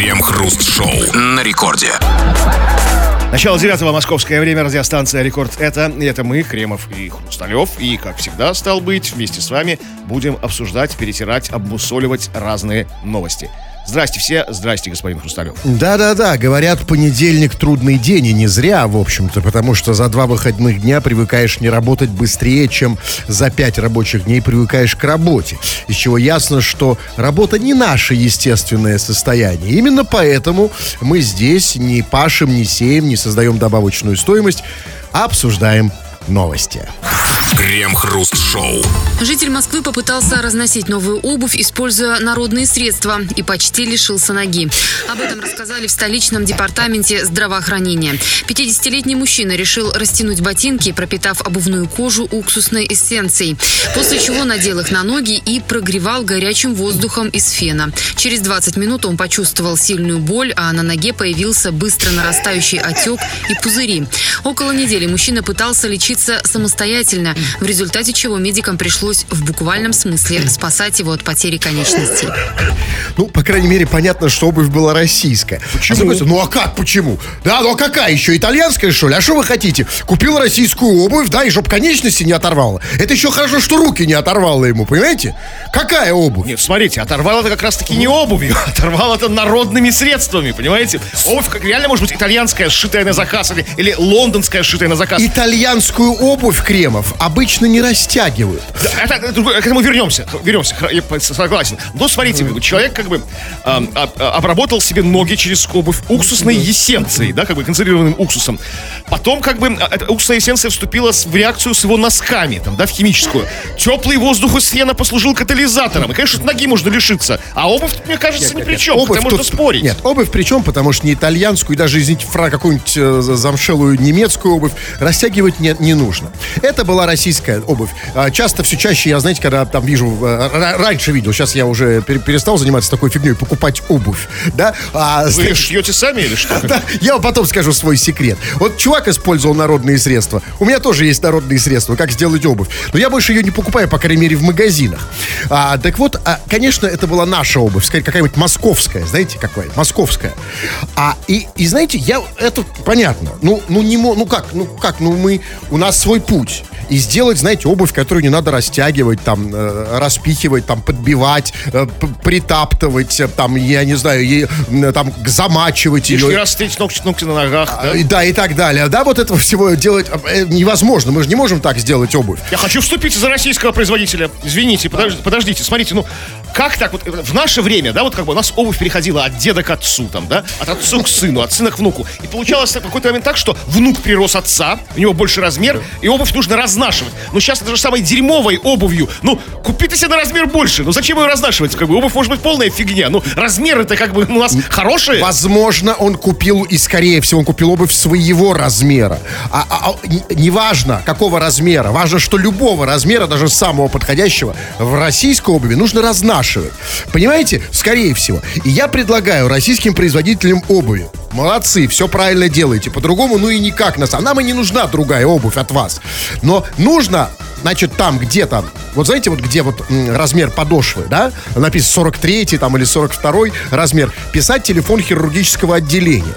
Крем-хруст-шоу на рекорде. Начало девятого московское время, радиостанция «Рекорд» это, это мы, Кремов и Хрусталев. И, как всегда, стал быть, вместе с вами будем обсуждать, перетирать, обмусоливать разные новости. Здрасте все, здрасте, господин Хрусталев. Да-да-да, говорят, понедельник трудный день, и не зря, в общем-то, потому что за два выходных дня привыкаешь не работать быстрее, чем за пять рабочих дней привыкаешь к работе. Из чего ясно, что работа не наше естественное состояние. Именно поэтому мы здесь не пашем, не сеем, не создаем добавочную стоимость, а обсуждаем новости. Крем-хруст-шоу. Житель Москвы попытался разносить новую обувь, используя народные средства, и почти лишился ноги. Об этом рассказали в столичном департаменте здравоохранения. 50-летний мужчина решил растянуть ботинки, пропитав обувную кожу уксусной эссенцией, после чего надел их на ноги и прогревал горячим воздухом из фена. Через 20 минут он почувствовал сильную боль, а на ноге появился быстро нарастающий отек и пузыри. Около недели мужчина пытался лечиться самостоятельно, в результате чего медикам пришлось в буквальном смысле спасать его от потери конечностей. Ну, по крайней мере, понятно, что обувь была российская. Почему? А ну а как почему? Да, ну а какая еще? Итальянская, что ли? А что вы хотите? Купил российскую обувь, да, и чтоб конечности не оторвало. Это еще хорошо, что руки не оторвало ему, понимаете? Какая обувь? Нет, смотрите, оторвал это как раз-таки не обувью, оторвал это народными средствами, понимаете? Обувь как реально может быть итальянская, сшитая на заказ, или, или лондонская, сшитая на заказ. Итальянскую обувь кремов обычно не растягивают. Да, это, это, к этому вернемся. Вернемся, я согласен. Но смотрите, человек как бы э, обработал себе ноги через обувь уксусной эссенцией, да, как бы концентрированным уксусом. Потом как бы эта уксусная эссенция вступила в реакцию с его носками, там, да, в химическую. Теплый воздух из фена послужил катализатором. И, конечно, ноги можно лишиться. А обувь, мне кажется, ни при чем. Обувь можно тут, спорить. Нет, обувь при чем, потому что не итальянскую, и даже, извините, фра какую-нибудь э, замшелую немецкую обувь растягивать не, не нужно. Это была российская обувь. А, часто все чаще я, знаете, когда там вижу, э, раньше видел, сейчас я уже перестал заниматься такой фигней, покупать обувь, да. А, Вы знаешь, шьете сами или что? Да, я вам потом скажу свой секрет. Вот чувак использовал народные средства. У меня тоже есть народные средства, как сделать обувь. Но я больше ее не покупаю, по крайней мере, в магазинах. А, так вот, а, конечно, это была наша обувь, скорее какая-нибудь московская, знаете, какая? Московская. А, и, и знаете, я, это понятно. Ну, ну, не, ну как, ну как, ну мы, у нас свой путь и сделать, знаете, обувь, которую не надо растягивать, там, э, распихивать, там, подбивать, э, притаптывать, э, там, я не знаю, е, там, замачивать ее. раз встретить ногти, ногти на ногах, да? А, да, и так далее. Да, вот этого всего делать э, невозможно. Мы же не можем так сделать обувь. Я хочу вступить за российского производителя. Извините, подождите, подождите смотрите, ну, как так вот в наше время, да, вот как бы у нас обувь переходила от деда к отцу, там, да, от отцу к сыну, от сына к внуку. И получалось в какой-то момент так, что внук прирос отца, у него больше размер, и обувь нужно разнашивать. Но сейчас это же самой дерьмовой обувью. Ну, купите себе на размер больше. Ну, зачем ее разнашивать? Как бы обувь может быть полная фигня. Ну, размер это как бы у нас хорошие. Возможно, он купил, и скорее всего, он купил обувь своего размера. А, а, а неважно, какого размера. Важно, что любого размера, даже самого подходящего, в российской обуви нужно разнашивать вынашивают. Понимаете? Скорее всего. И я предлагаю российским производителям обуви. Молодцы, все правильно делаете. По-другому, ну и никак нас. А нам и не нужна другая обувь от вас. Но нужно значит, там где-то, вот знаете, вот где вот размер подошвы, да, написано 43 там или 42 размер, писать телефон хирургического отделения.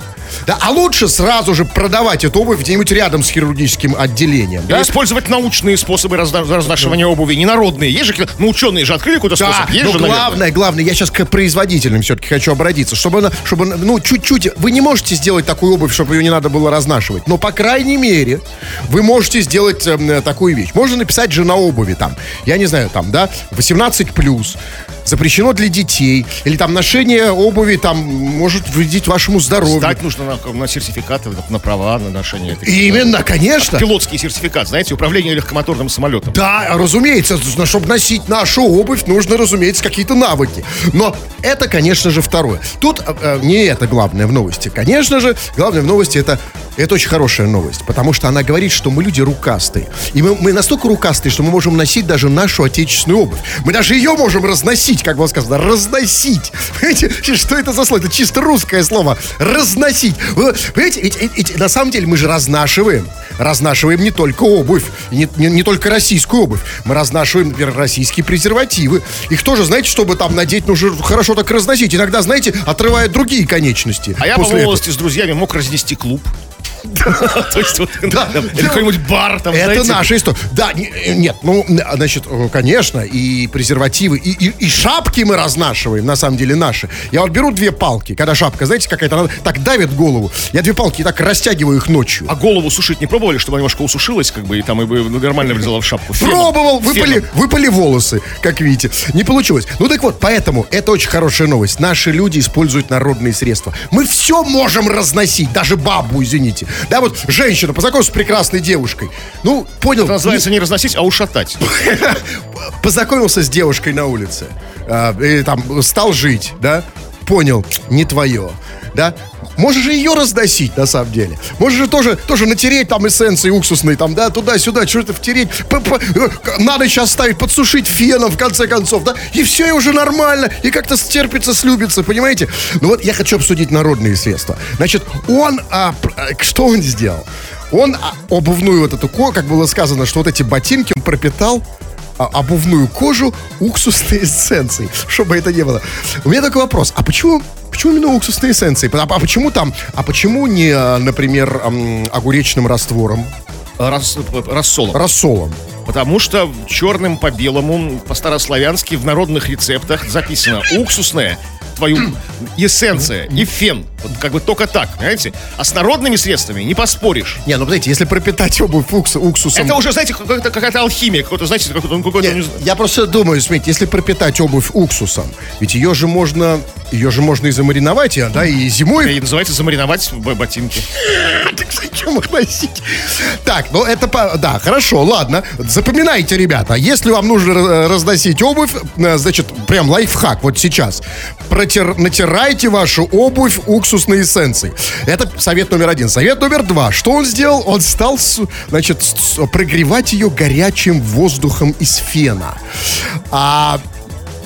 Да, а лучше сразу же продавать эту обувь где-нибудь рядом с хирургическим отделением. Да? использовать научные способы разна- разнашивания да. обуви, не народные. Есть же, ну, ученые же открыли какой-то да, способ. Есть но же, главное, наверное. главное, я сейчас к производителям все-таки хочу обратиться, чтобы она, чтобы, ну, чуть-чуть, вы не можете сделать такую обувь, чтобы ее не надо было разнашивать, но, по крайней мере, вы можете сделать э, такую вещь. Можно написать же на обуви там, я не знаю, там, да, 18+, плюс запрещено для детей, или там ношение обуви там может вредить вашему здоровью. Сдать нужно на, на сертификаты, на права, на ношение. Этих, Именно, да, конечно. Пилотский сертификат, знаете, управление легкомоторным самолетом. Да, разумеется, чтобы носить нашу обувь, нужно, разумеется, какие-то навыки. Но это, конечно же, второе. Тут э, э, не это главное в новости. Конечно же, главное в новости это это очень хорошая новость, потому что она говорит, что мы люди рукастые. И мы, мы настолько рукастые, что мы можем носить даже нашу отечественную обувь. Мы даже ее можем разносить разносить, как было сказано, разносить. Понимаете, что это за слово? Это чисто русское слово. Разносить. Понимаете, ведь, ведь- на самом деле мы же разнашиваем. Разнашиваем не только обувь, не, не- не только российскую обувь. Мы разнашиваем, например, российские презервативы. Их тоже, знаете, чтобы там надеть, нужно хорошо так разносить. Иногда, знаете, отрывают другие конечности. А я по молодости с друзьями мог разнести клуб. То есть да. какой-нибудь бар там, Это наша история. Да, не- нет, ну, значит, э, конечно, и презервативы, и, шапки мы разнашиваем, на самом деле, наши. Я вот беру две палки, когда шапка, знаете, какая-то, она так давит голову. Я две палки так растягиваю их ночью. А голову сушить не пробовали, чтобы она немножко усушилась, как бы, и там и бы ну, нормально влезала в шапку? Пробовал, выпали, выпали волосы, как видите. Не получилось. Ну так вот, поэтому это очень хорошая новость. Наши люди используют народные средства. Мы все можем разносить, даже бабу, извините. Да, вот женщина познакомилась с прекрасной девушкой. Ну, понял. Это называется не разносить, а ушатать. познакомился с девушкой на улице, а, и там стал жить, да, понял, не твое, да, можешь же ее разносить, на самом деле. Можешь же тоже, тоже натереть там эссенции уксусные, там, да, туда-сюда, что-то втереть, п- п- э, надо сейчас ставить, подсушить феном, в конце концов, да, и все, и уже нормально, и как-то стерпится, слюбится, понимаете? Ну вот я хочу обсудить народные средства. Значит, он, а, а, что он сделал? Он а, обувную вот эту, как было сказано, что вот эти ботинки он пропитал а, обувную кожу уксусной эссенцией, чтобы это не было. У меня такой вопрос, а почему, почему именно уксусные эссенции? А, а почему там, а почему не, а, например, огуречным раствором, Рас- рассолом. рассолом? Потому что черным по белому, по старославянски в народных рецептах записано уксусная, твою эссенция и фен. Вот как бы только так, понимаете? А с народными средствами не поспоришь. Не, ну, знаете, если пропитать обувь укс- уксусом... Это уже, знаете, какая-то, какая-то алхимия, какой-то, знаете, какой-то, какой-то, Не, не знаю. я просто думаю, смотрите, если пропитать обувь уксусом, ведь ее же можно, ее же можно и замариновать, и, да, и зимой И называется замариновать ботинки. Так зачем их носить? Так, ну это, да, хорошо, ладно. Запоминайте, ребята, если вам нужно разносить обувь, э, значит, прям лайфхак вот сейчас. Протер, натирайте вашу обувь уксусной эссенцией. Это совет номер один. Совет номер два. Что он сделал? Он стал, значит, прогревать ее горячим воздухом из фена. А,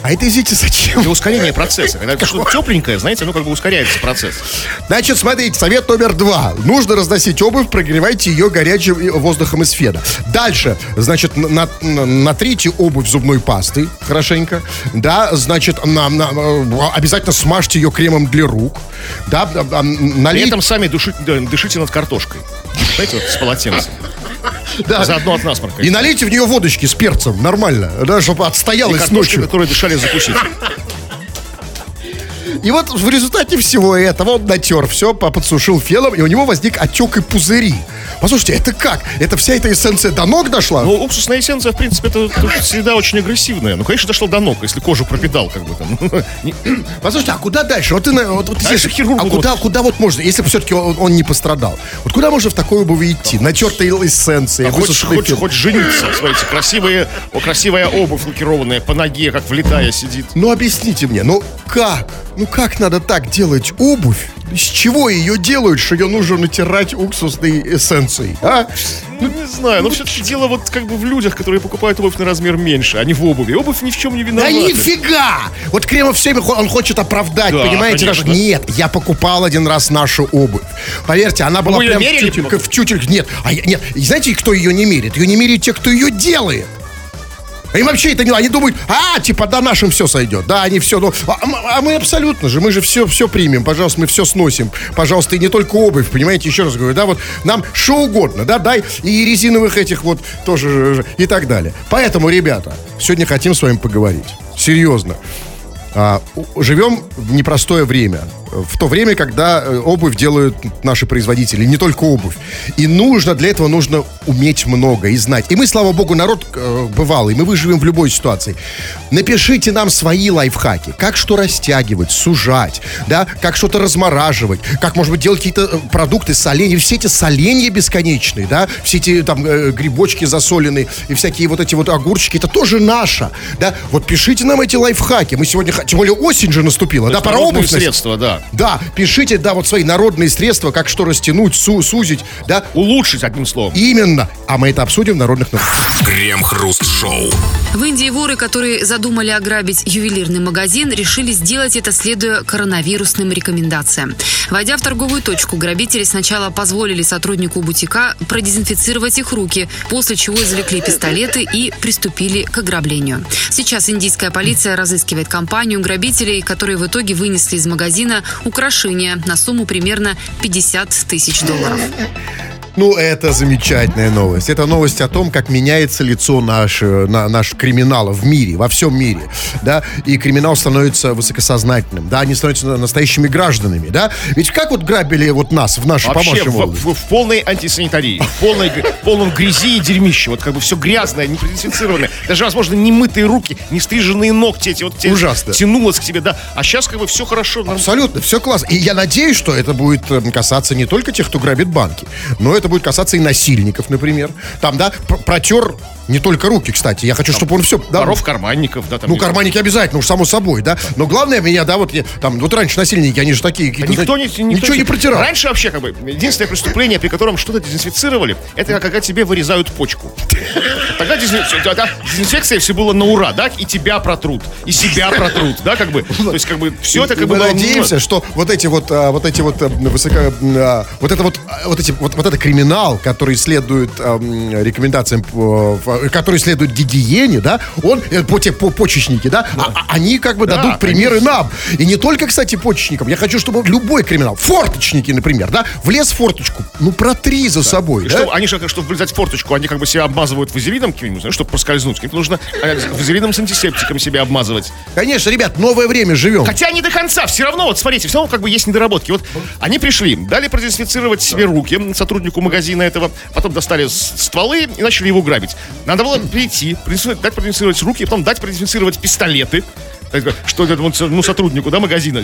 а это, извините, зачем? Для ускорения процесса. Когда что-то тепленькое, знаете, ну как бы ускоряется процесс. Значит, смотрите, совет номер два. Нужно разносить обувь, прогревайте ее горячим воздухом из фена. Дальше, значит, на- на- натрите обувь зубной пастой хорошенько. Да, значит, на- на- э, обязательно смажьте ее кремом для рук. Да, а, При налейте... этом сами души- дышите над картошкой. Знаете, вот с полотенцем. Да, Заодно от насморка. и налейте в нее водочки с перцем, нормально, да, чтобы И отстоялась картошки, ночью. которые дышали закусить. И вот в результате всего этого он натер все, подсушил феном, и у него возник отек и пузыри. Послушайте, это как? Это вся эта эссенция до ног дошла? Ну, уксусная эссенция, в принципе, это, всегда очень агрессивная. Ну, конечно, дошло до ног, если кожу пропитал, как бы там. Послушайте, а куда дальше? Вот ты, на- вот, вот Дальше сидишь, хирургу а куда, куда вот можно, если все-таки он, он не пострадал? Вот куда можно в такой обуви идти? Натертой эссенцией, А хочешь, хочешь, хочешь жениться, смотрите, красивая, о, красивая обувь лакированная по ноге, как влетая сидит. Ну объясните мне, ну как? Ну как надо так делать обувь? Из чего ее делают, что ее нужно натирать уксусной эссенцией? А? Ну, не знаю, но все-таки дело вот как бы в людях, которые покупают обувь на размер меньше, а не в обуви. Обувь ни в чем не Да виновата. нифига! Вот Кремов всеми хо- он хочет оправдать, Да, понимаете? конечно. Даже, нет, я покупал один раз нашу обувь. Поверьте, она была Вы прям в тютелька. Нет, а я- нет, и знаете, кто ее не мерит? Ее не меряют те, кто ее делает. Они вообще это не... Они думают, а, типа, да, нашим все сойдет. Да, они все... Ну, а, а мы абсолютно же, мы же все, все примем. Пожалуйста, мы все сносим. Пожалуйста, и не только обувь, понимаете, еще раз говорю, да, вот нам что угодно, да, дай и резиновых этих вот тоже же, и так далее. Поэтому, ребята, сегодня хотим с вами поговорить. Серьезно. А, живем в непростое время. В то время, когда э, обувь делают наши производители, не только обувь. И нужно, для этого нужно уметь много и знать. И мы, слава богу, народ э, бывалый, мы выживем в любой ситуации. Напишите нам свои лайфхаки. Как что растягивать, сужать, да, как что-то размораживать, как, может быть, делать какие-то э, продукты, соленья. Все эти соленья бесконечные, да, все эти там э, грибочки засоленные и всякие вот эти вот огурчики, это тоже наше, да. Вот пишите нам эти лайфхаки. Мы сегодня, тем более осень же наступила, да, пора обувь средства, да. Да. Да, пишите, да, вот свои народные средства, как что растянуть, су- сузить, да, Улучшить, одним словом. именно. А мы это обсудим в народных новостях. Крем-хруст-шоу. В Индии воры, которые задумали ограбить ювелирный магазин, решили сделать это, следуя коронавирусным рекомендациям. Войдя в торговую точку, грабители сначала позволили сотруднику бутика продезинфицировать их руки, после чего извлекли пистолеты и приступили к ограблению. Сейчас индийская полиция разыскивает компанию грабителей, которые в итоге вынесли из магазина украшения на сумму примерно 50 тысяч долларов. Ну, это замечательная новость. Это новость о том, как меняется лицо наш, э, на, наш криминала в мире, во всем мире, да, и криминал становится высокосознательным, да, они становятся настоящими гражданами, да. Ведь как вот грабили вот нас в нашей Вообще в, в- в полной антисанитарии, в полной, в полном грязи и дерьмище. Вот как бы все грязное, не продезинфицированное. Даже, возможно, не мытые руки, не стриженные ногти эти вот те- Ужасно. тянулось к тебе, да. А сейчас как бы все хорошо. Абсолютно, все классно. И я надеюсь, что это будет э, касаться не только тех, кто грабит банки, но это будет касаться и насильников, например. Там, да, пр- протер не только руки, кстати. Я хочу, чтобы он все... Да, Воров, карманников, да, там. Ну, карманники обязательно, уж само собой, да. Но главное меня, да, вот я, там, вот раньше насильники, они же такие, Да никто не, никто ничего не протирал. Раньше вообще как бы единственное преступление, при котором что-то дезинфицировали, это когда тебе вырезают почку. Тогда дезинфекция, все было на ура, да, и тебя протрут, и себя протрут, да, как бы. То есть как бы все это как бы мы надеемся, что вот эти вот, а, вот эти вот а, высоко, а, вот это вот, а, вот эти, вот, вот это криминал, который следует рекомендациям, в- который следует гигиене, да, он, э, по, те, по почечники, да, а- а- они как бы Да, дадут примеры конечно. нам. И не только, кстати, почечникам. Я хочу, чтобы любой криминал, форточники, например, да, влез в форточку, ну, протри за собой, И да? что, они же, чтобы влезать в форточку, они как бы себя обмазывают вазелином каким-нибудь, чтобы проскользнуть. Им нужно э, вазелином с антисептиком себя обмазывать. Конечно, ребят, новое время живем. Хотя не до конца, все равно, вот смотрите, все равно как бы есть недоработки. Вот они пришли, дали продезинфицировать себе руки сотруднику магазина этого, потом достали стволы и начали его грабить. Надо было прийти, дать продезинфицировать руки, потом дать продезинфицировать пистолеты. Что это вот, ну, сотруднику, да, магазина.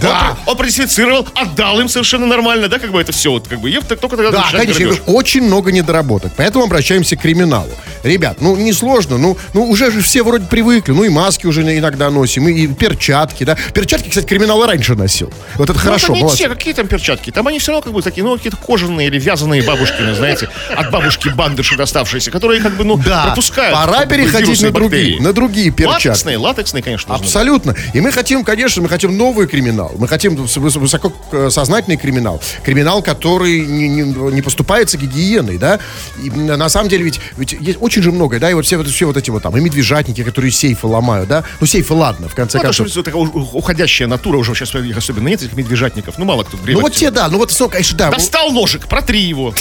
Да. Он, он продезинфицировал, отдал им совершенно нормально, да, как бы это все, вот, как бы, и только тогда Да, конечно, я грабеж. очень много недоработок. Поэтому обращаемся к криминалу. Ребят, ну несложно, ну, ну уже же все вроде привыкли, ну и маски уже иногда носим, и, и перчатки, да. Перчатки, кстати, криминал раньше носил. Вот это Ну, хорошо, это не молодцы. те, какие там перчатки. Там они все равно как бы такие, ну, какие-то кожаные или вязаные бабушкины, знаете, от бабушки бандыши доставшиеся, которые как бы, ну, Да, пропускают. пора переходить на другие, на другие перчатки. Латексные, латексные, конечно, нужны. Абсолютно. И мы хотим, конечно, мы хотим новый криминал. Мы хотим выс- выс- высокосознательный криминал. Криминал, который не, не, не поступается гигиеной, да. И на самом деле ведь, ведь есть очень же многое, да, и вот все, вот- все вот эти вот там, и медвежатники, которые сейфы ломают, да. Ну, сейфы, ладно, в конце Ну, это концов. что, такая уходящая натура уже сейчас особенно нет, этих медвежатников. Ну, мало кто Ну, гребет. вот те, да, ну, вот, конечно, да. Достал ножик, протри его.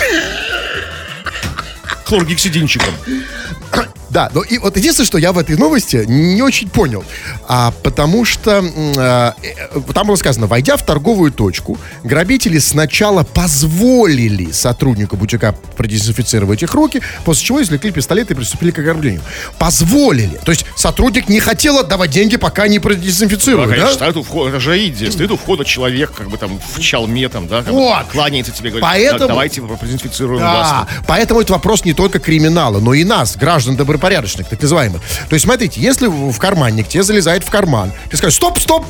Хлоргексидинчиком. Да, но и вот единственное, что я в этой новости не очень понял. А, потому что а, там было сказано, войдя в торговую точку, грабители сначала позволили сотруднику бутика продезинфицировать их руки, после чего извлекли пистолет и приступили к ограблению. Позволили. То есть сотрудник не хотел отдавать деньги, пока не Да, продезинфицируют, да? конечно, стоит у входа, это. Стоит у входа человек, как бы там в чалме, там, да, как Вот. кланяется тебе, говорит, Поэтому- «Так, давайте продезинфицируем Да, вас. поэтому это вопрос не только криминала, но и нас, граждан добропорядочных, так называемых. То есть, смотрите, если в карманник тебе залезает в карман, ты скажешь, стоп, стоп,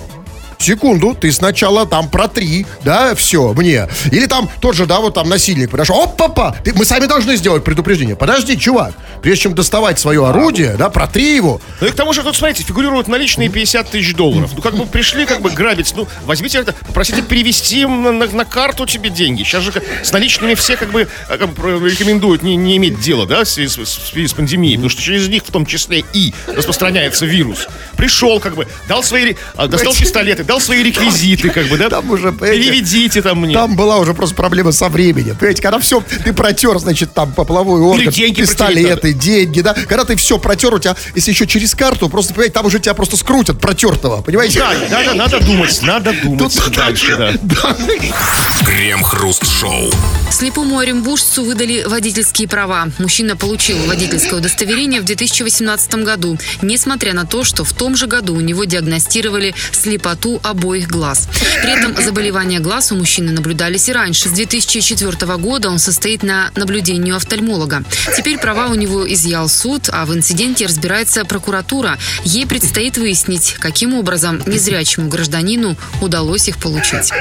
секунду, ты сначала там протри, да, все, мне. Или там тот же, да, вот там насильник подошел, оп, папа, ты, мы сами должны сделать предупреждение. Подожди, чувак, прежде чем доставать свое орудие, да, протри его. Ну и к тому же тут, смотрите, фигурируют наличные 50 тысяч долларов. Ну как бы пришли как бы грабить, ну возьмите это, попросите перевести на, на- на карту тебе деньги. Сейчас же с наличными все как бы, э, как бы про- рекомендуют не, не иметь дела, да, в связи с, с- с пандемией, потому что через них в том числе и распространяется вирус. Пришел как бы, дал свои, а, достал пистолеты, дал свои реквизиты, как бы, да, Там уже, переведите там мне. Там была уже просто проблема со временем. Понимаете, когда все, ты протер, значит, там поплавой орган, деньги пистолеты, деньги, да. Когда ты все протер, у тебя, если еще через карту, просто, понимаете, там уже тебя просто скрутят протертого, понимаете? Да, надо, надо думать, надо думать Тут- дальше, да. Крем-хруст-шоу. Слепому оренбуржцу выдали водительские права. Мужчина получил водительское удостоверение в 2018 году, несмотря на то, что в том же году у него диагностировали слепоту обоих глаз. При этом заболевания глаз у мужчины наблюдались и раньше. С 2004 года он состоит на наблюдении у офтальмолога. Теперь права у него изъял суд, а в инциденте разбирается прокуратура. Ей предстоит выяснить, каким образом незрячему гражданину удалось их получить.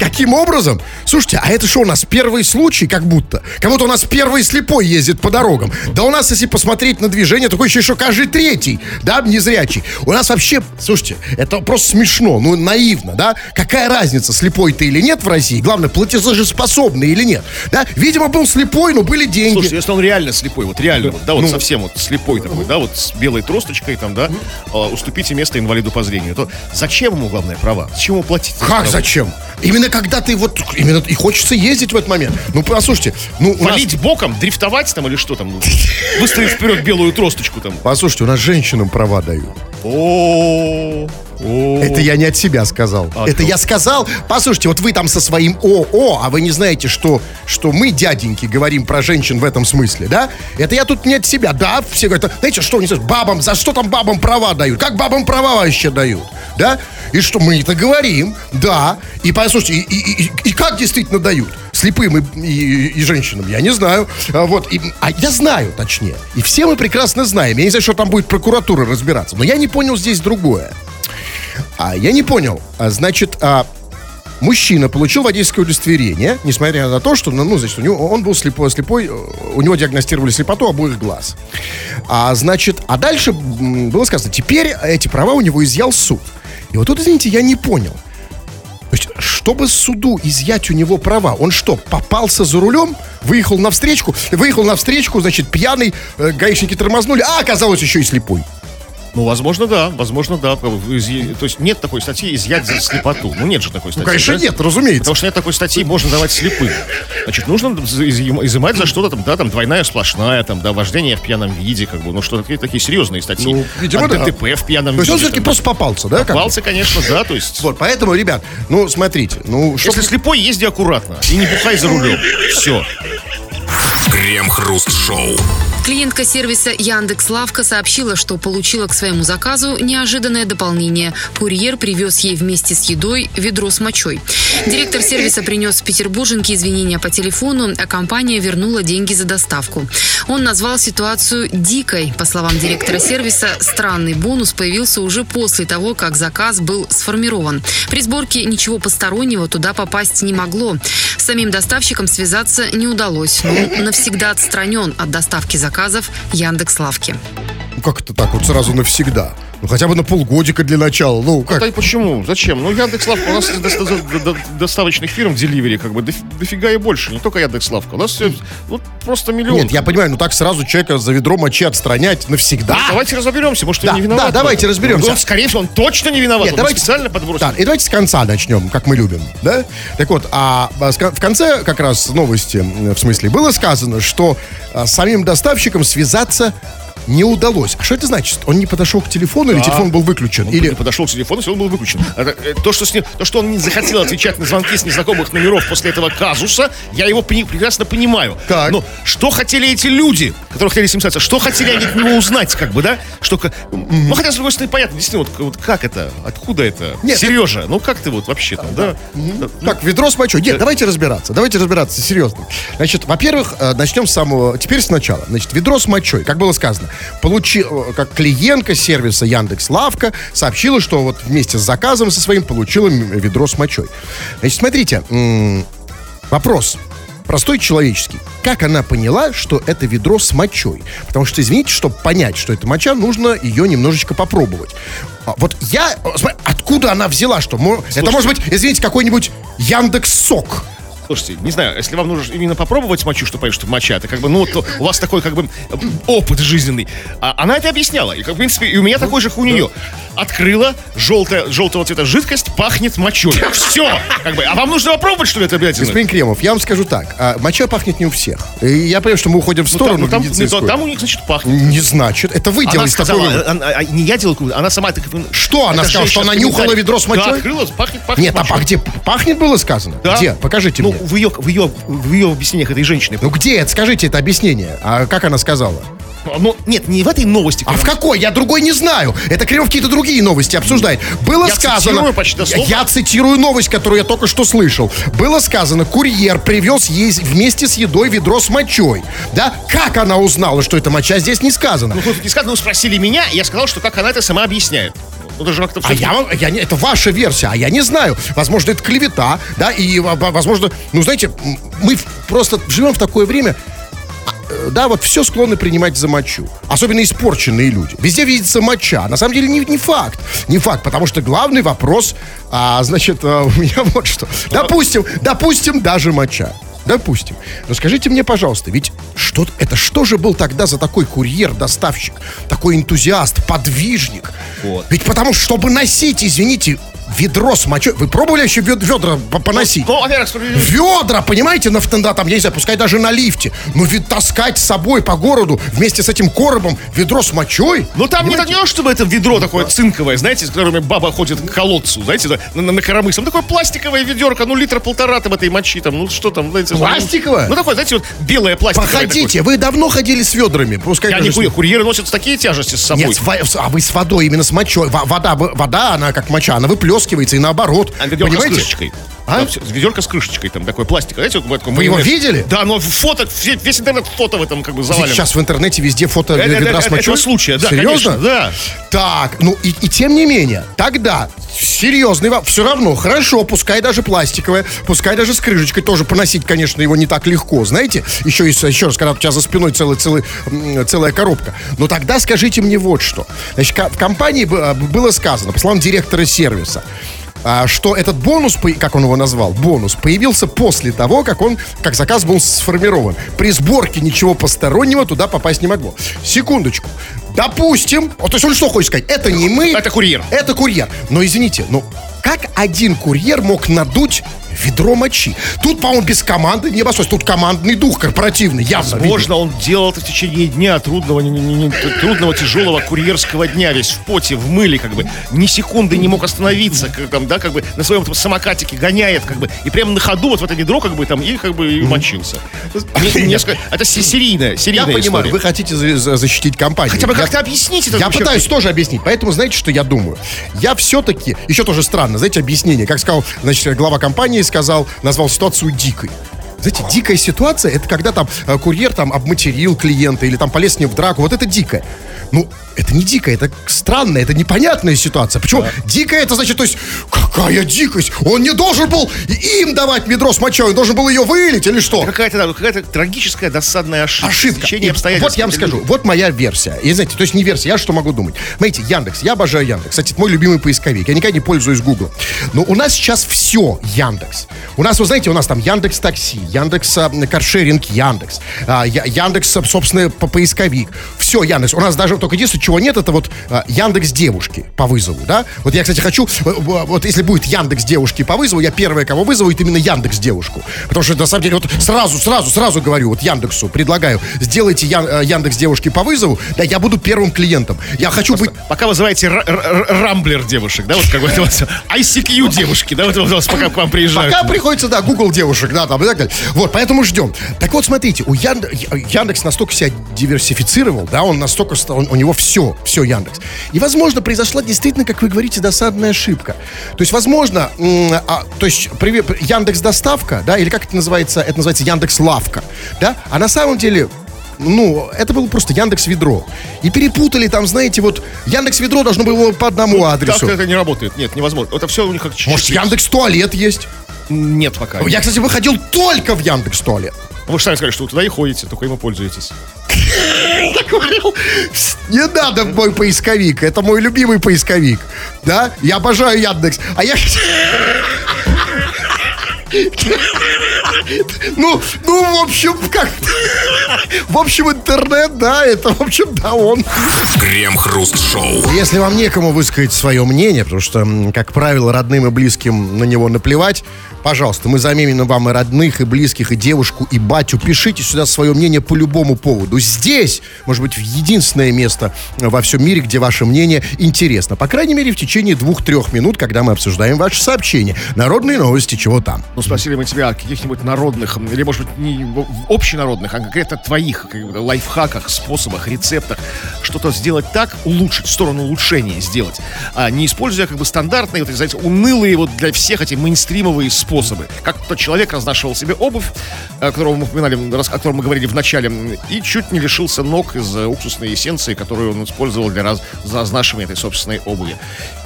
Каким образом? Слушайте, а это что у нас первый случай, как будто? Как будто у нас первый слепой ездит по дорогам. Да у нас, если посмотреть на движение, такое еще, каждый третий, да, незрячий. У нас вообще, слушайте, это просто смешно, ну, наивно, да? Какая разница, слепой ты или нет в России? Главное, платежеспособный или нет, да? Видимо, был слепой, но были деньги. Слушайте, если он реально слепой, вот реально, вот, да, вот совсем вот слепой такой, да, вот с белой тросточкой там, да, а, уступите место инвалиду по зрению, то зачем ему, главное, права? Зачем ему платить? Как права? зачем? Именно когда ты вот, именно и хочется ездить в этот момент. Ну, послушайте, ну, у нас- Валить боком, дрифтовать там или что там? ну, Выставить вперед белую тросточку там. Послушайте, у нас женщинам права дают. О, о. Это я не от себя сказал. А это я сказал. Послушайте, вот вы там со своим ОО, а вы не знаете, что, что мы, дяденьки, говорим про женщин в этом смысле, да? Это я тут не от себя. Да, все говорят, знаете, что знаю, бабам, за что там бабам права дают? Как бабам права вообще дают? Да? И что мы это говорим, да. И послушайте, и, и- и- и как действительно дают? Слепым и, и- и женщинам, я не знаю. А, вот, и- а я знаю, точнее. И все мы прекрасно знаем. Я не знаю, что там будет прокуратура разбираться. Но я не понял здесь другое. А я не понял. А, значит, а, мужчина получил водительское удостоверение, несмотря на то, что, ну, ну, значит, у него, он был слепой, слепой, у него диагностировали слепоту обоих глаз. А, значит, а дальше было сказано, теперь эти права у него изъял суд. И вот тут, извините, я не понял. То есть, чтобы суду изъять у него права, он что, попался за рулем, выехал на встречку, выехал на встречку, значит, пьяный, э, гаишники тормознули, а оказалось еще и слепой. Ну, возможно, да, возможно, да. Изъя- То есть нет такой статьи изъять за слепоту. Ну, нет же такой статьи. Ну, конечно, да? нет, разумеется. Потому что нет такой статьи, можно давать слепым. Значит, нужно изымать за что-то там, да, там двойная сплошная, там, да, вождение в пьяном виде, как бы, ну, что такие, такие серьезные статьи. Ну, видимо, От да. ДТП в пьяном То есть виде. он все-таки там, просто попался, да? Попался, конечно, да, то есть... Вот, поэтому, ребят, ну, смотрите, ну, что... Если слепой, езди аккуратно и не бухай за рулем. Все. Крем-хруст-шоу. Клиентка сервиса Яндекс Лавка сообщила, что получила к своему заказу неожиданное дополнение. Курьер привез ей вместе с едой ведро с мочой. Директор сервиса принес Петербурженке извинения по телефону, а компания вернула деньги за доставку. Он назвал ситуацию дикой. По словам директора сервиса, странный бонус появился уже после того, как заказ был сформирован. При сборке ничего постороннего туда попасть не могло. С самим доставщиком связаться не удалось, но он навсегда отстранен от доставки заказов Яндекс Лавки. Ну, как это так вот сразу навсегда? Ну, хотя бы на полгодика для начала. Ну, как? Да и почему? Зачем? Ну, Яндекс.Лавка, у нас до- до- до- доставочных фирм Delivery как бы доф- дофига и больше. Не только Яндекс.Лавка. У нас все, вот просто миллион. Нет, я понимаю, ну так сразу человека за ведро мочи отстранять навсегда. Давайте разберемся, может, Да, он не виноват. да, давайте в разберемся. Он, скорее всего, он точно не виноват. Нет, он давайте- специально подбросил. Да, и давайте с конца начнем, как мы любим, да? Так вот, а а, в конце как раз новости, м, в смысле, было сказано, что а, с самим доставщиком связаться не удалось. А что это значит? Он не подошел к телефону или телефон был выключен? Он или... не подошел к телефону, все, он был выключен. Э, то, что с ним, то, что он не захотел отвечать на звонки с незнакомых номеров после этого казуса, я его прекрасно понимаю. Так. Но что хотели эти люди, которые хотели с ним связаться, что хотели они от него узнать, как бы, да? Что, ну, хотя, с другой стороны, понятно, действительно, вот, вот как это, откуда это? Нет, Сережа, ну как ты вот вообще там, да? Да. Так, ведро с мочой. Нет, давайте разбираться. Давайте разбираться, серьезно. Значит, во-первых, э, начнем с самого... Теперь сначала. Значит, ведро с мочой, как было сказано, получи, э, как клиентка сервиса Яндекс Лавка сообщила, что вот вместе с заказом со своим получила ведро с мочой. Значит, смотрите, м, вопрос простой человеческий. Как она поняла, что это ведро с мочой? Потому что, извините, чтобы понять, что это моча, нужно ее немножечко попробовать. А Вот я... э, Откуда она взяла, что... мо- Это может быть, извините, какой-нибудь Яндекс Сок. Слушайте, не знаю, если вам нужно именно попробовать мочу, что понять, что моча, это как бы, ну, вот у вас такой, как бы, опыт жизненный. А она это объясняла. И, как, в принципе, и у меня такой же, как у нее. Открыла желтая, желтого цвета жидкость, пахнет мочой. Все! Как бы, а вам нужно попробовать, что ли, это обязательно? Господин Кремов, я вам скажу так. а, моча пахнет не у всех. И я понимаю, что мы уходим в Ну, там, сторону ну, там, ну, медицинскую. там у них, значит, пахнет. Не значит. Это вы Она делаете сказала, такой она- а, не я делал, она сама так... Что она сказала, что она нюхала ведро с мочой? Да, открыла, пахнет, пахнет Нет, а, мочой. а где пахнет было сказано? Да. Где? Покажите ну, мне. в ее, в, ее, в ее объяснениях этой женщины. Ну где это? Скажите это объяснение. А как она сказала? Ну, нет, не в этой новости. А в какой? Я другой не знаю. Это Кремов какие-то другие новости обсуждает. Было Я сказано... цитирую почти дословно. Я цитирую новость, которую я только что слышал. Было сказано, курьер привез ей вместе с едой ведро с мочой. Да? Как она узнала, что это моча, здесь не сказано. Ну, тут не сказано, спросили меня, и я сказал, что как она это сама объясняет. Ну, даже как-то А я вам, я не, это ваша версия, а я не знаю. Возможно, это клевета, да, и, во- во- возможно, ну, знаете, мы просто живем в такое время, а, да, вот все склонны принимать за мочу. Особенно испорченные люди. Везде видится моча. На самом деле не, не факт. Не факт, потому что главный вопрос, а, значит, а, у меня вот что. Допустим, допустим, даже моча. Допустим. Но скажите мне, пожалуйста, ведь что, это что же был тогда за такой курьер, доставщик, такой энтузиаст, подвижник? Вот. Ведь потому, чтобы носить, извините, ведро с мочой. Вы пробовали еще вед- ведра по- поносить? Ну, во-первых. Ведра, понимаете, на, на- там, я не знаю, пускай даже на лифте. Но ведь таскать с собой по городу вместе с этим коробом ведро с мочой. Ну там не понимаете? так, не то, чтобы это ведро такое цинковое, знаете, с которыми баба ходит к колодцу, знаете, да, на, на, на коромысле. Там такое пластиковое ведерко, ну литра полтора там этой мочи, там, ну что там, знаете. Пластиковое? Ну такое, знаете, вот белое пластиковое. Походите, вы давно ходили с ведрами. Пускай такое. Я не курю, курьеры носят такие тяжести с собой. Нет, а вы с водой, именно с мочой. Во- Вода, вода, она как моча, она выплескивается и наоборот. А ведерко с Понимаете? крышечкой. А? Там всё- ведерко с крышечкой, там такое пластиковое. Знаете, вот такое Вы его видели? Да, но фото, все- весь интернет фото в этом как бы завален. Сейчас в интернете везде фото Это- ведра это- с мочой. этого случая, да, Серьезно? конечно, да. Так, ну и, и тем не менее, тогда серьезный все равно, хорошо, пускай даже пластиковое, пускай даже с крышечкой, тоже поносить, конечно, его не так легко, знаете, еще, и, еще раз, когда у тебя за спиной целый, целый, целая коробка. Но тогда скажите мне вот что. Значит, в компании а, было сказано, по словам директора сервиса, а, что этот бонус, как он его назвал, бонус, появился после того, как он, как заказ был сформирован. При сборке ничего постороннего туда попасть не могло. Секундочку. Допустим, то есть он что хочет сказать? Это не мы. Это курьер. Это курьер. Но извините, ну как один курьер мог надуть ведро мочи? Тут, по-моему, без команды не обошлось. Тут командный дух корпоративный, явно. видно. Возможно, он делал это в течение дня трудного, не- не- не- трудного, тяжелого курьерского дня, весь в поте, в мыле, как бы, ни секунды не мог остановиться, как, там, да, как бы, на своем там, самокатике гоняет, как бы, и прямо на ходу вот в это ведро, как бы, там, и, как бы, и мочился. Не- несколько- это се- серийная, Я серийная понимаю, история. вы хотите за- за- защитить компанию. Хотя бы как-то объясните это Я пытаюсь тоже объяснить, поэтому знаете, что я думаю? Я все-таки, еще тоже странно, знаете, объяснение, как сказал, значит, глава компании сказал, назвал ситуацию дикой. Знаете, дикая ситуация, это когда там э, курьер там обматерил клиента или там полез с ним в драку, вот это дикая. Ну, это не дикая, это странная, это непонятная ситуация. Почему? Дикая, это значит, то есть, какая дикость? Он не должен был им давать ведро с мочой, он должен был ее вылить или что? Какая-то, да, какая-то трагическая, досадная ошибка. Ошибка. Стечение И обстоятельств. вот я вам скажу, вот моя версия. И знаете, то есть не версия, я что могу думать? Смотрите, Яндекс, я обожаю Яндекс. Кстати, это мой любимый поисковик. Я никогда не пользуюсь Google. Но у нас сейчас все Яндекс. У нас, вы знаете, у нас там Яндекс Такси, Яндекс а, Каршеринг, Яндекс, а, Яндекс, собственно, по- поисковик. Все Яндекс. У нас даже только единственное, чего нет, это вот а, Яндекс девушки по вызову, да? Вот я, кстати, хочу, э, вот если будет Яндекс девушки по вызову, я первая, кого вызову, это именно Яндекс девушку. Потому что, на самом деле, вот сразу, сразу, сразу говорю, вот Яндексу предлагаю, сделайте э, Яндекс девушки по вызову, да, я буду первым клиентом. Я хочу быть... Пока вызываете рамблер девушек, да, вот какой-то вот ICQ девушки, да, вот у вас пока к вам приезжают. Пока приходится, да, Google девушек, да, там и так далее. Вот, поэтому ждем. Так вот, смотрите, у Янд- Яндекс настолько себя диверсифицировал, да, он настолько, он- у него все, все Яндекс. И, возможно, произошла действительно, как вы говорите, досадная ошибка. То есть, возможно, а, то есть, Яндекс доставка, да, или как это называется, это называется Яндекс лавка, да, а на самом деле ну, это было просто Яндекс Ведро. И перепутали там, знаете, вот Яндекс Ведро должно было по одному адресу. Так это не работает. Нет, невозможно. Это все у них как Может, чуть-чуть. Яндекс Туалет есть? Нет пока. Я, кстати, выходил только в Яндекс Туалет. Вы же сами сказали, что вы туда и ходите, только им и пользуетесь. Не надо в мой поисковик, это мой любимый поисковик. Да, я обожаю Яндекс. А я... Ну, ну, в общем, как... В общем, интернет, да, это, в общем, да, он. Крем-хруст-шоу. Если вам некому высказать свое мнение, потому что, как правило, родным и близким на него наплевать, пожалуйста, мы заменим вам и родных, и близких, и девушку, и батю. Пишите сюда свое мнение по любому поводу. Здесь, может быть, единственное место во всем мире, где ваше мнение интересно. По крайней мере, в течение двух-трех минут, когда мы обсуждаем ваши сообщения. Народные новости, чего там. Ну, спросили мы тебя о каких-нибудь народных народных, или, может быть, не общенародных, а конкретно твоих как бы, лайфхаках, способах, рецептах, что-то сделать так, улучшить, в сторону улучшения сделать, а не используя как бы стандартные, вот, знаете, унылые вот для всех эти мейнстримовые способы. Как тот человек разнашивал себе обувь, о котором мы упоминали, о котором мы говорили в начале, и чуть не лишился ног из-за уксусной эссенции, которую он использовал для раз, за разнашивания этой собственной обуви.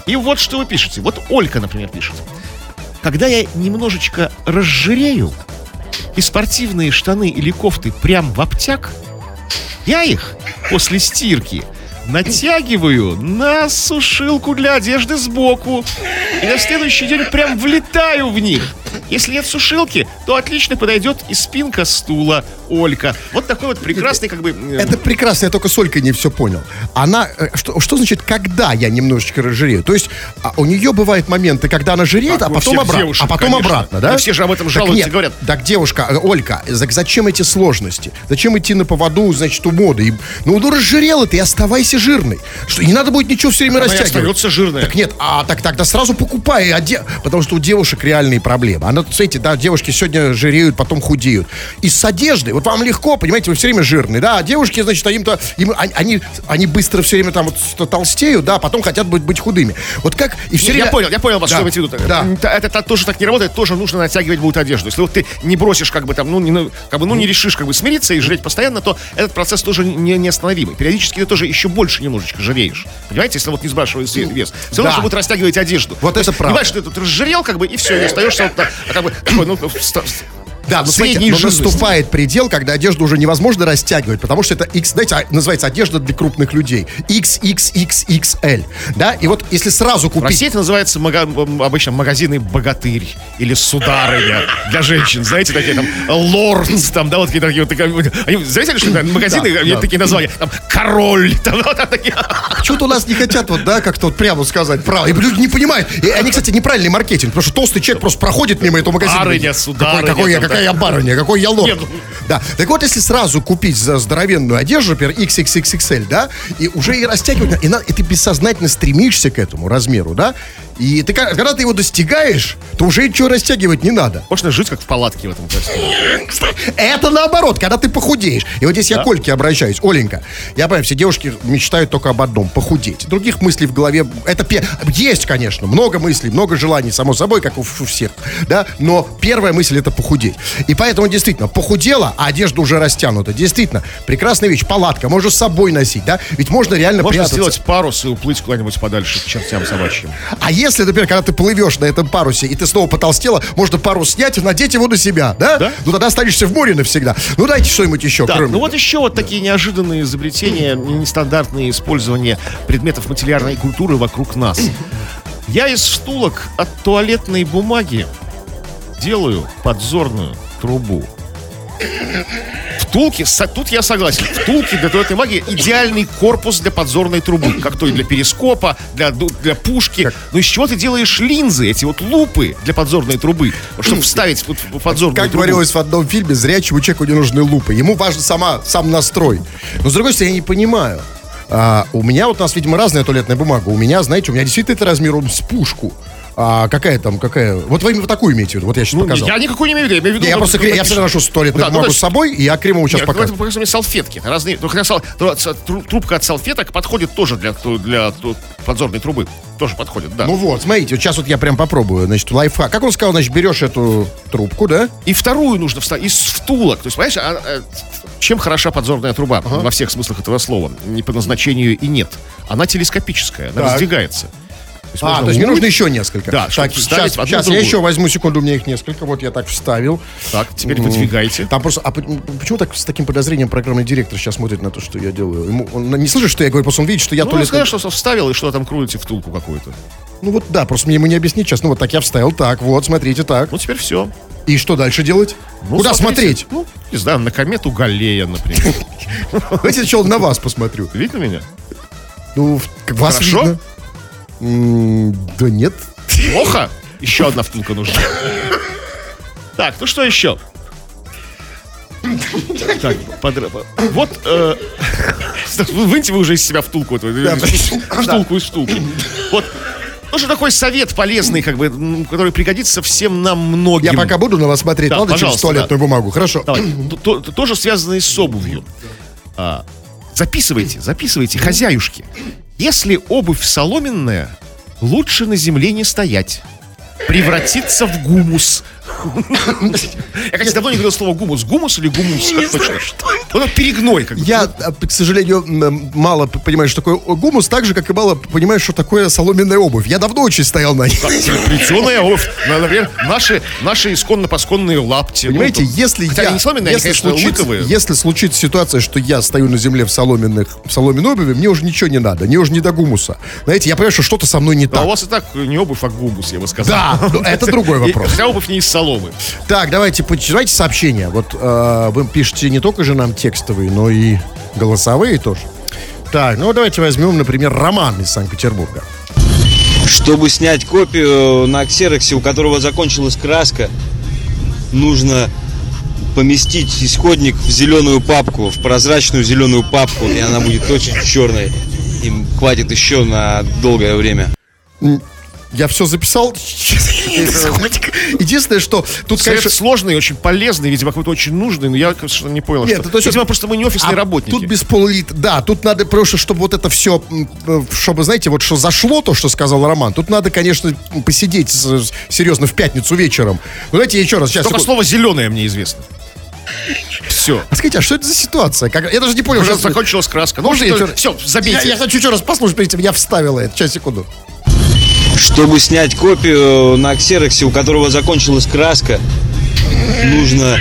И вот что вы пишете. Вот Олька, например, пишет. Когда я немножечко разжирею, и спортивные штаны или кофты прям в обтяг, я их после стирки натягиваю на сушилку для одежды сбоку. И на следующий день прям влетаю в них. Если нет сушилки, то отлично подойдет и спинка стула Олька. Вот такой вот прекрасный как бы... э, Это прекрасно, я только с Олькой не все понял. Она, э, что, что значит, когда я немножечко разжирею? То есть а, у нее бывают моменты, когда она жиреет, Как а потом, обратно, девушек, а потом конечно. обратно, да? Да все же об этом Так жалуются нет, и говорят. Так, девушка, э, Олька, за- зачем эти сложности? Зачем идти на поводу, значит, у моды? И, ну, ну, разжирела ты, оставайся жирной. Что, не надо будет ничего все время Она растягивать. остается жирная. Так нет, а так тогда сразу покупай, оде- потому что у девушек реальные проблемы. Она, смотрите, да, девушки сегодня жиреют, потом худеют. И с одеждой, вот вам легко, понимаете, вы все время жирные, да, а девушки, значит, им-то, им, они, они, они быстро все время там вот ст- толстеют, да, а потом хотят быть, быть худыми. Вот как, и все время... Я понял, я понял, вас, Да, что вы имеете в виду. Да. Это, это, это тоже так не работает, тоже нужно натягивать будет одежду. Если вот ты не бросишь, как бы там, ну, не, как бы, ну, не решишь как бы смириться и жреть постоянно, то этот процесс тоже не, неостановимый. Периодически ты тоже еще больше немножечко жиреешь. Понимаете, если вот не сбрасываешь вес. Все равно, Ну, да. будет растягивать одежду. Вот То это есть, правда. Понимаешь, что ты тут разжирел, как бы, и все, и остаешься вот на- как бы, такой, ну, Да, но смотрите, средней но жирности. наступает предел, когда одежду уже невозможно растягивать, потому что это X, знаете, а, называется одежда для крупных людей. XXXXL. Да, и вот если сразу В купить... России это называется мага- обычно магазины «Богатырь» или «Сударыня» для женщин. Знаете, такие там «Лордс», там, да, вот такие, такие, вот такие, они, знаете, что магазины, Да, да. такие названия, там «Король», там, там такие. Почему-то у нас не хотят вот, да, как-то вот прямо сказать правду. И люди не понимают. И они, кстати, неправильный маркетинг, потому что толстый человек просто проходит мимо этого магазина. Какой- сударыня, Какой, я, там, какая я барыня, какой я лорд. Ну- Да. Так вот, если сразу купить за здоровенную одежду, например, XXXXL, да, и уже и растягивать, и, на- и ты бессознательно стремишься к этому размеру, да, и ты, когда ты его достигаешь, то уже ничего растягивать не надо. Можно жить как в палатке в этом костюме. Это наоборот, когда ты похудеешь. И вот здесь я Да. к Ольке обращаюсь. Оленька, я понимаю, все девушки мечтают только об одном – похудеть. Других мыслей в голове, это пе- есть, конечно, много мыслей, много желаний, само собой, как у, всех, да, но первая мысль – это похудеть. И поэтому, действительно, похудела, а одежда уже растянута. Действительно, прекрасная вещь, палатка, можно с собой носить, да, ведь можно реально Можно прятаться. сделать парус и уплыть куда-нибудь подальше к чертям собачьим. А если, например, когда ты плывешь на этом парусе, и ты снова потолстела, можно парус снять и надеть его на себя, да? Да. Ну тогда останешься в море навсегда. Ну дайте что-нибудь еще, Так, кроме... ну вот еще вот такие неожиданные изобретения, нестандартные использования предметов материальной культуры вокруг нас. Я из втулок от туалетной бумаги делаю подзорную трубу. Втулки, тут я согласен, втулки для туалетной бумаги идеальный корпус для подзорной трубы, как то и для перископа, для, для пушки. Но из чего ты делаешь линзы, эти вот лупы для подзорной трубы, чтобы вставить вот в подзорную Как трубу? говорилось в одном фильме, зрячему человеку не нужны лупы. Ему важен сама, сам настрой. Но, с другой стороны, я не понимаю. А, у меня вот у нас, видимо, разная туалетная бумага. У меня, знаете, у меня действительно это размером с пушку. А какая там, какая... Вот вы именно такую имеете в виду? Вот я сейчас Ну, показал. я никакой не имею в виду, я имею в виду... Не, я ну, просто, ну, кре- я всегда ношу туалетную Да, ну, бумагу то с собой, и я Акримову сейчас покажу. это показывают салфетки. Разные, только хотя сал- трубка от салфеток подходит тоже для, для подзорной трубы. Тоже подходит, да. Ну вот, смотрите, вот сейчас вот я прям попробую. Значит, лайфхак. Как он сказал, значит, берешь эту трубку, да? И вторую нужно вставить из втулок. То есть, понимаешь, а, а, чем хороша подзорная труба во всех смыслах этого слова? Не по назначению и нет. Она телескопическая, она Так. раздвигается. То А, то есть мне нужно еще несколько. Да, так, сейчас, сейчас я еще возьму секунду, у меня их несколько. Вот я так вставил. Так, теперь выдвигайте. Там просто, а по- почему так с таким подозрением программный директор сейчас смотрит на то, что я делаю? Ему, он не слышит, что я говорю, просто он видит, что я Ну, то ли... скажет, что вставил, и что там крутите втулку какую-то. Ну вот да, просто мне ему не объяснить сейчас. Ну вот так я вставил, так, вот, смотрите, так. Ну, теперь все. И что дальше делать? Куда смотреть? Ну, не знаю, на комету Галлея, например. Давайте сначала на вас посмотрю. Видно меня? Ну, вас Хорошо? видно. Да нет. Плохо? Еще одна втулка нужна. Так, ну что еще? Так, подра- Вот, э, вы- выньте вы уже из себя втулку. Втулку из втулки. Вот, Тоже такой совет полезный, как бы, который пригодится всем нам многим. Я пока буду на вас смотреть, Да, ладно, через туалетную да. бумагу. Хорошо. Давай. Тоже связанные с обувью. А, записывайте, записывайте, хозяюшки. Если обувь соломенная, лучше на земле не стоять. Превратиться в гумус. Я, кстати, давно не говорил слово гумус. Гумус или гумус? Как точно? Вот это перегной. Как бы. Я, а, к сожалению, мало понимаю, что такое гумус, так же, как и мало понимаю, что такое соломенная обувь. Я давно очень стоял на ней. Плетеная обувь. На- Например, наши, наши исконно-посконные лапти. Понимаете, Ну, если хотя я, они не соломенные, они, если, конечно, случится, лыковые. если случится ситуация, что я стою на земле в соломенных, в соломенной обуви, мне уже ничего не надо, мне уже не до гумуса. Знаете, я понимаю, что что-то со мной не А так. у вас и так не обувь, а гумус, я бы сказал. Да, это другой вопрос. Хотя обувь не из соломы. Так, давайте почитайте сообщения. Вот э, вы пишете не только же нам текстовые, но и голосовые тоже. Так, ну давайте возьмем, например, Роман из Санкт-Петербурга. Чтобы снять копию на ксероксе, у которого закончилась краска, нужно поместить исходник в зеленую папку, в прозрачную зеленую папку, и она будет очень черной. Им хватит еще на долгое время. Я все записал. Единственное, что тут, Совет конечно... сложный, очень полезный, видимо, какой-то очень нужный, но я, конечно, не понял, Нет, что... то есть видимо, просто мы не офисные А работники. Тут без полулитра. Да, тут надо просто, чтобы вот это все, чтобы, знаете, вот что зашло, то, что сказал Роман, тут надо, конечно, посидеть серьезно в пятницу вечером. Ну, знаете, еще раз, сейчас... Только секунду. слово «зеленое» мне известно. Все. А скажите, а что это за ситуация? Как- Я даже не понял, Уже закончилась краска. Ну, Можно я ещё- все, Я, забейте. я хочу еще раз послушать, прежде чем я вставила это. Сейчас, секунду. Чтобы снять копию на ксероксе, у которого закончилась краска, нужно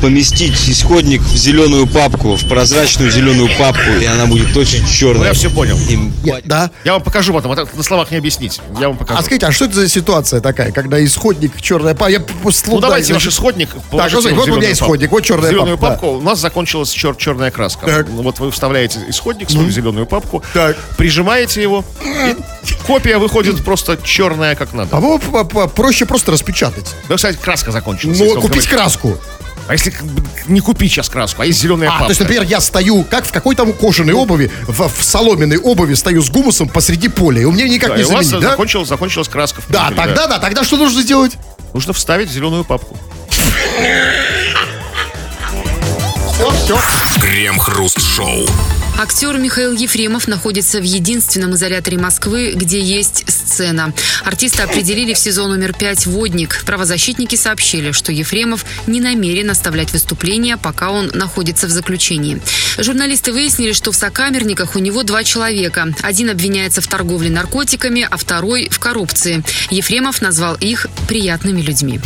поместить исходник в зеленую папку, в прозрачную зеленую папку, и она будет очень черной. Ну, я все понял. Им Я- да. Я вам покажу потом, это на словах не объяснить. Я вам покажу. А скажите, а что это за ситуация такая, когда исходник черная папка? Я Ну, давайте ваш исходник вот, в вот у меня исходник, папку. вот черная зеленую папка, папку. У нас закончилась чер- черная краска. Так. Ну, Вот вы вставляете исходник в зеленую папку, Так. прижимаете его, и копия выходит просто черная, как надо. По-моему, п- п- проще просто распечатать. Да, кстати, краска закончилась. Ну, купить краску. А если не купить сейчас краску, а есть зеленая А, папка? то есть, например, я стою, как в какой-то кожаной обуви, в, в соломенной обуви стою с гумусом посреди поля, и у меня никак Да, не и у вас заменить, да? закончилась, закончилась краска. в Да, тогда, да, тогда что нужно сделать? Нужно вставить зеленую папку. Все, все. Крем-хруст-шоу. Актер Михаил Ефремов находится в единственном изоляторе Москвы, где есть сцена. Артиста определили в сезон номер пять «Водник». Правозащитники сообщили, что Ефремов не намерен оставлять выступления, пока он находится в заключении. Журналисты выяснили, что в сокамерниках у него два человека. Один обвиняется в торговле наркотиками, а второй – в коррупции. Ефремов назвал их приятными людьми.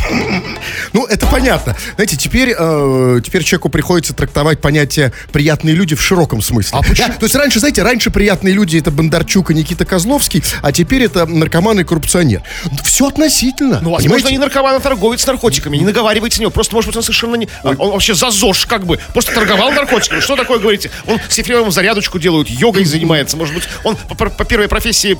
Ну, это понятно. Знаете, теперь, э, теперь человеку приходится трактовать понятие «приятные люди» в широком смысле. Почему? то есть раньше, знаете, раньше приятные люди это Бондарчук и Никита Козловский, а теперь это наркоман и коррупционер. Все относительно. Ну, понимаете? возможно, не наркоман, а торговец с наркотиками. Не наговаривайте на него. Просто, может быть, он совершенно не... а, Он вообще за ЗОЖ, как бы. Просто торговал наркотиками. Что такое говорите? Он с Ефремовым зарядочку делают, йогой занимается. Может быть, он по, первой профессии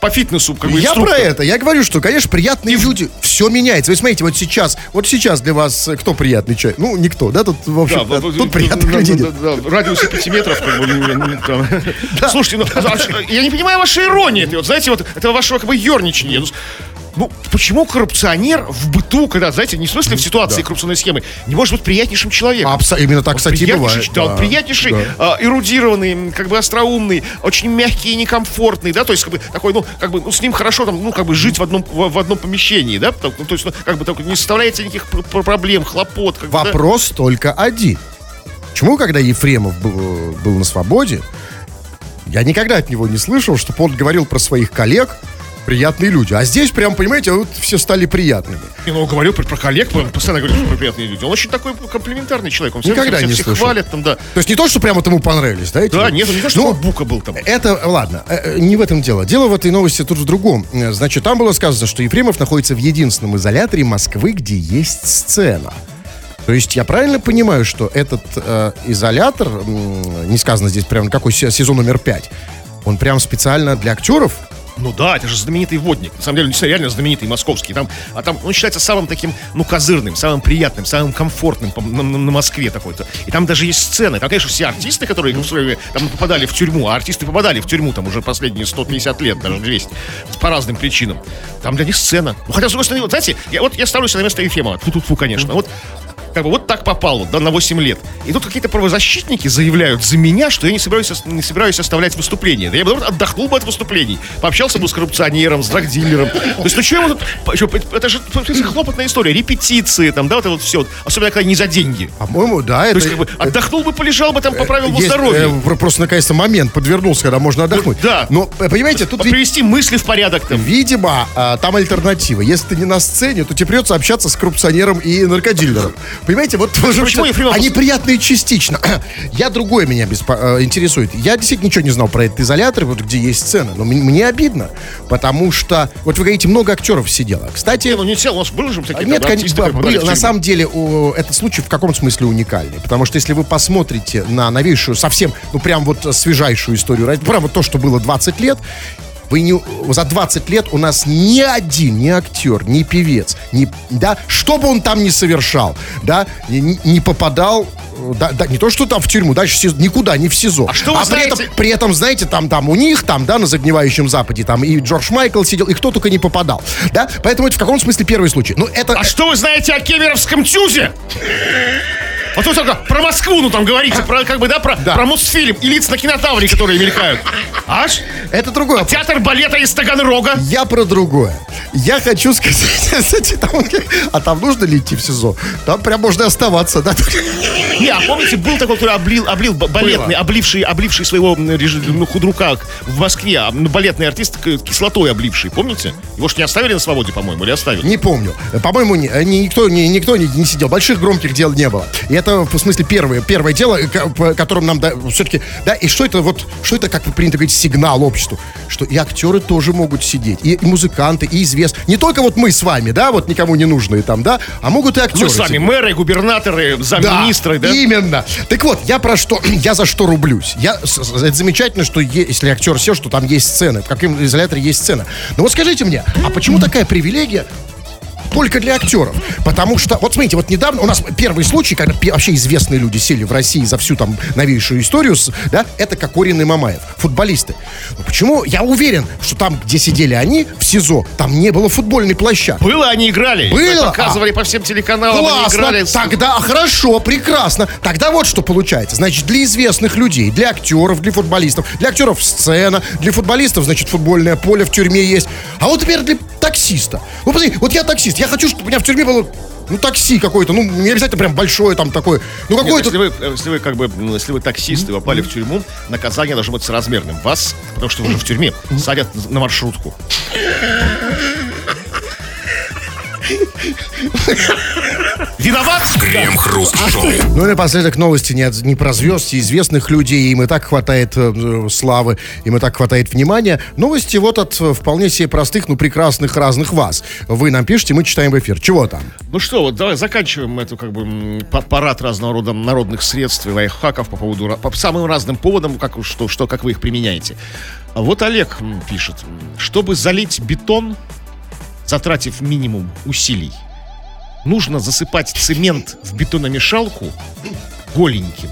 по фитнесу, как бы, Я инструктор. про это. Я говорю, что, конечно, приятные люди, все меняется. Вы смотрите, вот сейчас, вот сейчас для вас э, кто приятный человек? Ну, никто, да? Тут, в общем, Да, тут да, приятных людей нет. да, да, радиусе 5 метров, как бы, ну, ну. Слушайте, ну, а я не понимаю вашей иронии. Это, вот, знаете, вот этого вашего как бы ерничания. Ну, Ну, почему коррупционер в быту, когда, знаете, не в смысле в ситуации коррупционной схемы, не может быть приятнейшим человеком? Абсо- именно так, Он кстати, бывает. да, он Да, приятнейший, да. а, эрудированный, как бы остроумный, очень мягкий и некомфортный, да, то есть как бы такой, ну, как бы, ну, с ним хорошо там, ну, как бы жить в одном, в, в одном помещении, да, то, ну, то есть, ну, как бы, так, не составляете никаких пр- пр- проблем, хлопот. Как бы, да. Вопрос только один. Почему, когда Ефремов был, был на свободе, я никогда от него не слышал, чтобы он говорил про своих коллег приятные люди. А здесь прям, понимаете, вот все стали приятными. Не, ну, он говорил про, про коллег, он постоянно говорит, что про приятные люди. Он очень такой комплиментарный человек. Он Никогда всех, не всех слышал. хвалит там, да. То есть не то, что прямо вот ему понравились, да? эти Да, люди? нет, не то, что Ну, он бука был там. Это, ладно, э, э, не в этом дело. Дело в этой новости тут в другом. Э, Значит, там было сказано, что Ефремов находится в единственном изоляторе Москвы, где есть сцена. То есть я правильно понимаю, что этот э, изолятор, м, не сказано здесь прям какой се- сезон номер пять, он прям специально для актеров Ну да, это же знаменитый водник. На самом деле, он реально знаменитый московский. Там, а там он считается самым таким, ну, козырным, самым приятным, самым комфортным на, на- на Москве такой-то. И там даже есть сцены. Там, конечно, все артисты, которые в время там попадали в тюрьму, а артисты попадали в тюрьму там уже последние 150 лет, даже 200, по разным причинам. Там для них сцена. Ну, хотя, с другой стороны, вот, знаете, я, вот я ставлю себя на место Ефремова. Фу-фу-фу, конечно. Вот как бы вот так попал вот, да, на 8 лет. И тут какие-то правозащитники заявляют за меня, что я не собираюсь, не собираюсь оставлять выступление. Да я бы наоборот, отдохнул бы от выступлений. Пообщался бы с коррупционером, с драгдилером. То есть, ну что ему тут... Это же хлопотная история. Репетиции, там, да, вот это вот все. Особенно, когда не за деньги. По-моему, да, То это... есть, как бы, отдохнул бы, полежал бы, там, поправил бы здоровье. э, про- просто наконец-то момент подвернулся, когда можно отдохнуть. да. Но, э, понимаете, тут Привести мысли в порядок там. видимо, а, там альтернатива. Если ты не на сцене, то тебе придется общаться с коррупционером и наркодилером. Понимаете, вот Почему Ефремов- они приятные частично. Я другое меня беспо- э, интересует. Я действительно ничего не знал про этот изолятор, вот где есть сцена. Но мне обидно, потому что, вот вы говорите, много актеров сидело. Кстати, Не, ну не сел, у нас были же такие нет, конечно, были. на самом деле о, этот случай в каком смысле уникальный. Потому что если вы посмотрите на новейшую, совсем, ну прям вот свежайшую историю, прям вот то, что было 20 лет, вы не, за 20 лет у нас ни один, ни актер, ни певец, ни, да, что бы он там ни совершал, да, не, не попадал э, да, да, не то, что там в тюрьму, дальше никуда, не в СИЗО. А что вы при, знаете- этом, при этом, знаете, там, там у них, там, да, на загнивающем Западе, там и Джордж Майкл сидел, и кто только не попадал, да, поэтому это в каком смысле первый случай. Ну, это... А что вы знаете о Кемеровском тюзе? Вот вы только про Москву, ну там говорите, про как бы, да, про, Да. про Мосфильм и лица на кинотавре, которые мелькают. Аж? Это другое. вопрос. Театр балета из Таганрога. Я про другое. Я хочу сказать, там, а там нужно ли идти в СИЗО? Там прям можно оставаться, да? Не, а помните, был такой, который облил, облил ба- балетный, обливший, обливший своего ну, худрука в Москве, а, ну, балетный артист кислотой обливший, помните? Его ж не оставили на свободе, по-моему, или оставили? Не помню. По-моему, ни- ни- никто, ни- никто не, не сидел. Больших громких дел не было. И это, в смысле, первое, первое дело, по которым нам все-таки... Да, и что это вот, что это, как принято говорить, сигнал обществу? Что и актеры тоже могут сидеть, и, и музыканты, и извест. Не только вот мы с вами, да, вот никому не нужные там, да, а могут и актеры Мы с вами сидеть. мэры, губернаторы, замминистры, да? Именно. Так вот, я про что, я за что рублюсь. Я, это замечательно, что е- если актер сел, что там есть сцены, в каком изоляторе есть сцена. Но вот скажите мне, а почему такая привилегия только для актеров. Потому что, вот смотрите, вот недавно у нас первый случай, когда вообще известные люди сели в России за всю там новейшую историю, да, это Кокорин и Мамаев, футболисты. Но почему? Я уверен, что там, где сидели они, в СИЗО, там не было футбольной площадки. Было, они играли. Было? Показывали по всем телеканалам, они Классно. играли. с- Тогда хорошо, прекрасно. Тогда вот что получается. Значит, для известных людей, для актеров, для футболистов, для актеров сцена, для футболистов, значит, футбольное поле в тюрьме есть. А вот теперь для таксиста. Ну, посмотри, вот я таксист, я хочу, чтобы у меня в тюрьме было ну, такси какое-то, ну, не обязательно прям большое там такое, ну, какое-то... если, вы, э, если вы как бы, если вы таксист и попали в тюрьму, наказание должно быть соразмерным. Вас, потому что вы уже в тюрьме, садят на маршрутку. Виноват? Крем-хруст-шоу. Ну и напоследок новости не, от- не про звезд и известных людей. Им и так хватает э, славы, им и так хватает внимания. Новости вот от э, вполне себе простых, ну прекрасных разных вас. Вы нам пишете, мы читаем в эфир. Чего там? Ну что, вот давай заканчиваем эту как бы парад разного рода народных средств и лайфхаков по поводу по самым разным поводам, как что, что как вы их применяете. Вот Олег пишет, чтобы залить бетон, затратив минимум усилий, нужно засыпать цемент в бетономешалку голеньким.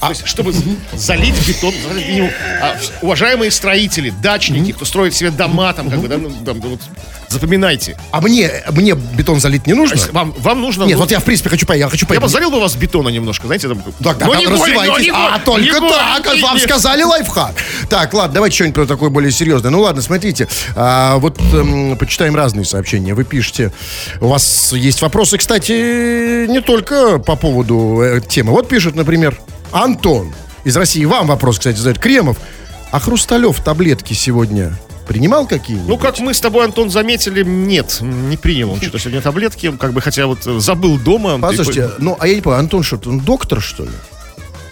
То есть, чтобы залить бетон, минимум, а, уважаемые строители, дачники, кто строит себе дома, там, как бы, да, ну, там, вот, запоминайте. А мне, мне бетон залить не нужно? Вам, вам нужно... Нет, ну, вот я в принципе хочу поехать. Я хочу я поехать. бы залил бы вас бетона немножко, знаете, там... Так, да, но да, не но не а, голень, только не так, голень, вам не- сказали лайфхак. Так, ладно, давайте что-нибудь про такое более серьезное. Ну ладно, смотрите, а, вот эм, почитаем разные сообщения. Вы пишете, у вас есть вопросы, кстати, не только по поводу э, темы. Вот пишет, например, Антон из России. Вам вопрос, кстати, задает. Кремов, а Хрусталев таблетки сегодня принимал какие-нибудь? Ну, как мы с тобой, Антон, заметили, нет, не принял он что-то сегодня таблетки, как бы, хотя вот забыл дома. Послушайте, ну, а я не понимаю, Антон что, он доктор, что ли?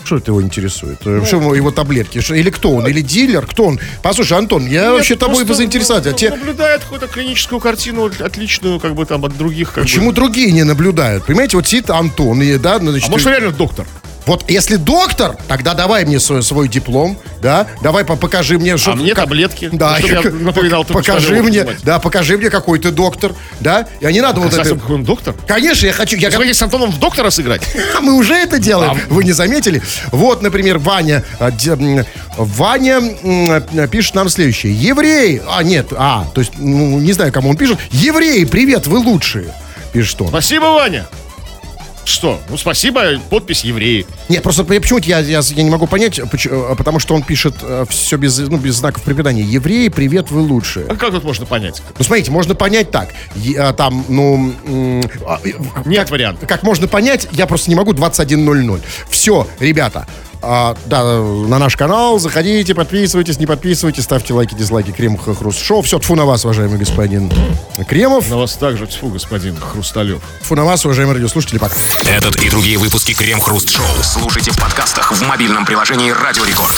Что это его интересует? Ну, Что его таблетки? Что- или кто он? Или дилер? Кто он? Послушай, Антон, я Нет, вообще тобой бы просто, заинтересовать. А ну, те, Наблюдает какую-то клиническую картину от- отличную, как бы там от других. Как почему бы. другие не наблюдают? Понимаете, вот сидит Антон, и, да, ну, значит, А может, он реально доктор? Вот если доктор, тогда давай мне свой, свой диплом, да, давай по- покажи мне, что... А мне как- таблетки. Да, Чтобы я напоминал, покажи мне, да, покажи мне, какой ты доктор, да, и не надо вот Кстати, это... какой он доктор? Конечно, я хочу, я Хотите с Антоном в доктора сыграть? а мы уже это делаем. Вы не заметили? Вот, например, Ваня. а, Ваня пишет нам следующее. Евреи. А, нет, а, то есть, ну, не знаю, кому он пишет. Евреи, привет, вы лучшие. Пишет он. Спасибо, Ваня. Что? Ну, спасибо, подпись евреи. Нет, просто я- почему-то я, я, я не могу понять, поч- э, потому что он пишет все без, ну, без знаков препинания. Евреи, привет, вы лучшие. А как тут можно понять? Ну, смотрите, можно понять так. Е- а, там, ну... а, э, Нет вариантов. как можно понять, я просто не могу 21.00. Все, ребята, а, да, на наш канал заходите, подписывайтесь, не подписывайтесь, ставьте лайки, дизлайки, Крем Хруст Шоу. Все, тфу на вас, уважаемый господин Кремов. На вас также, тьфу, господин Хрусталев. Тфу на вас, уважаемые радиослушатели, пока. Этот и другие выпуски Крем Хруст Шоу слушайте в подкастах в мобильном приложении Радио Рекорд.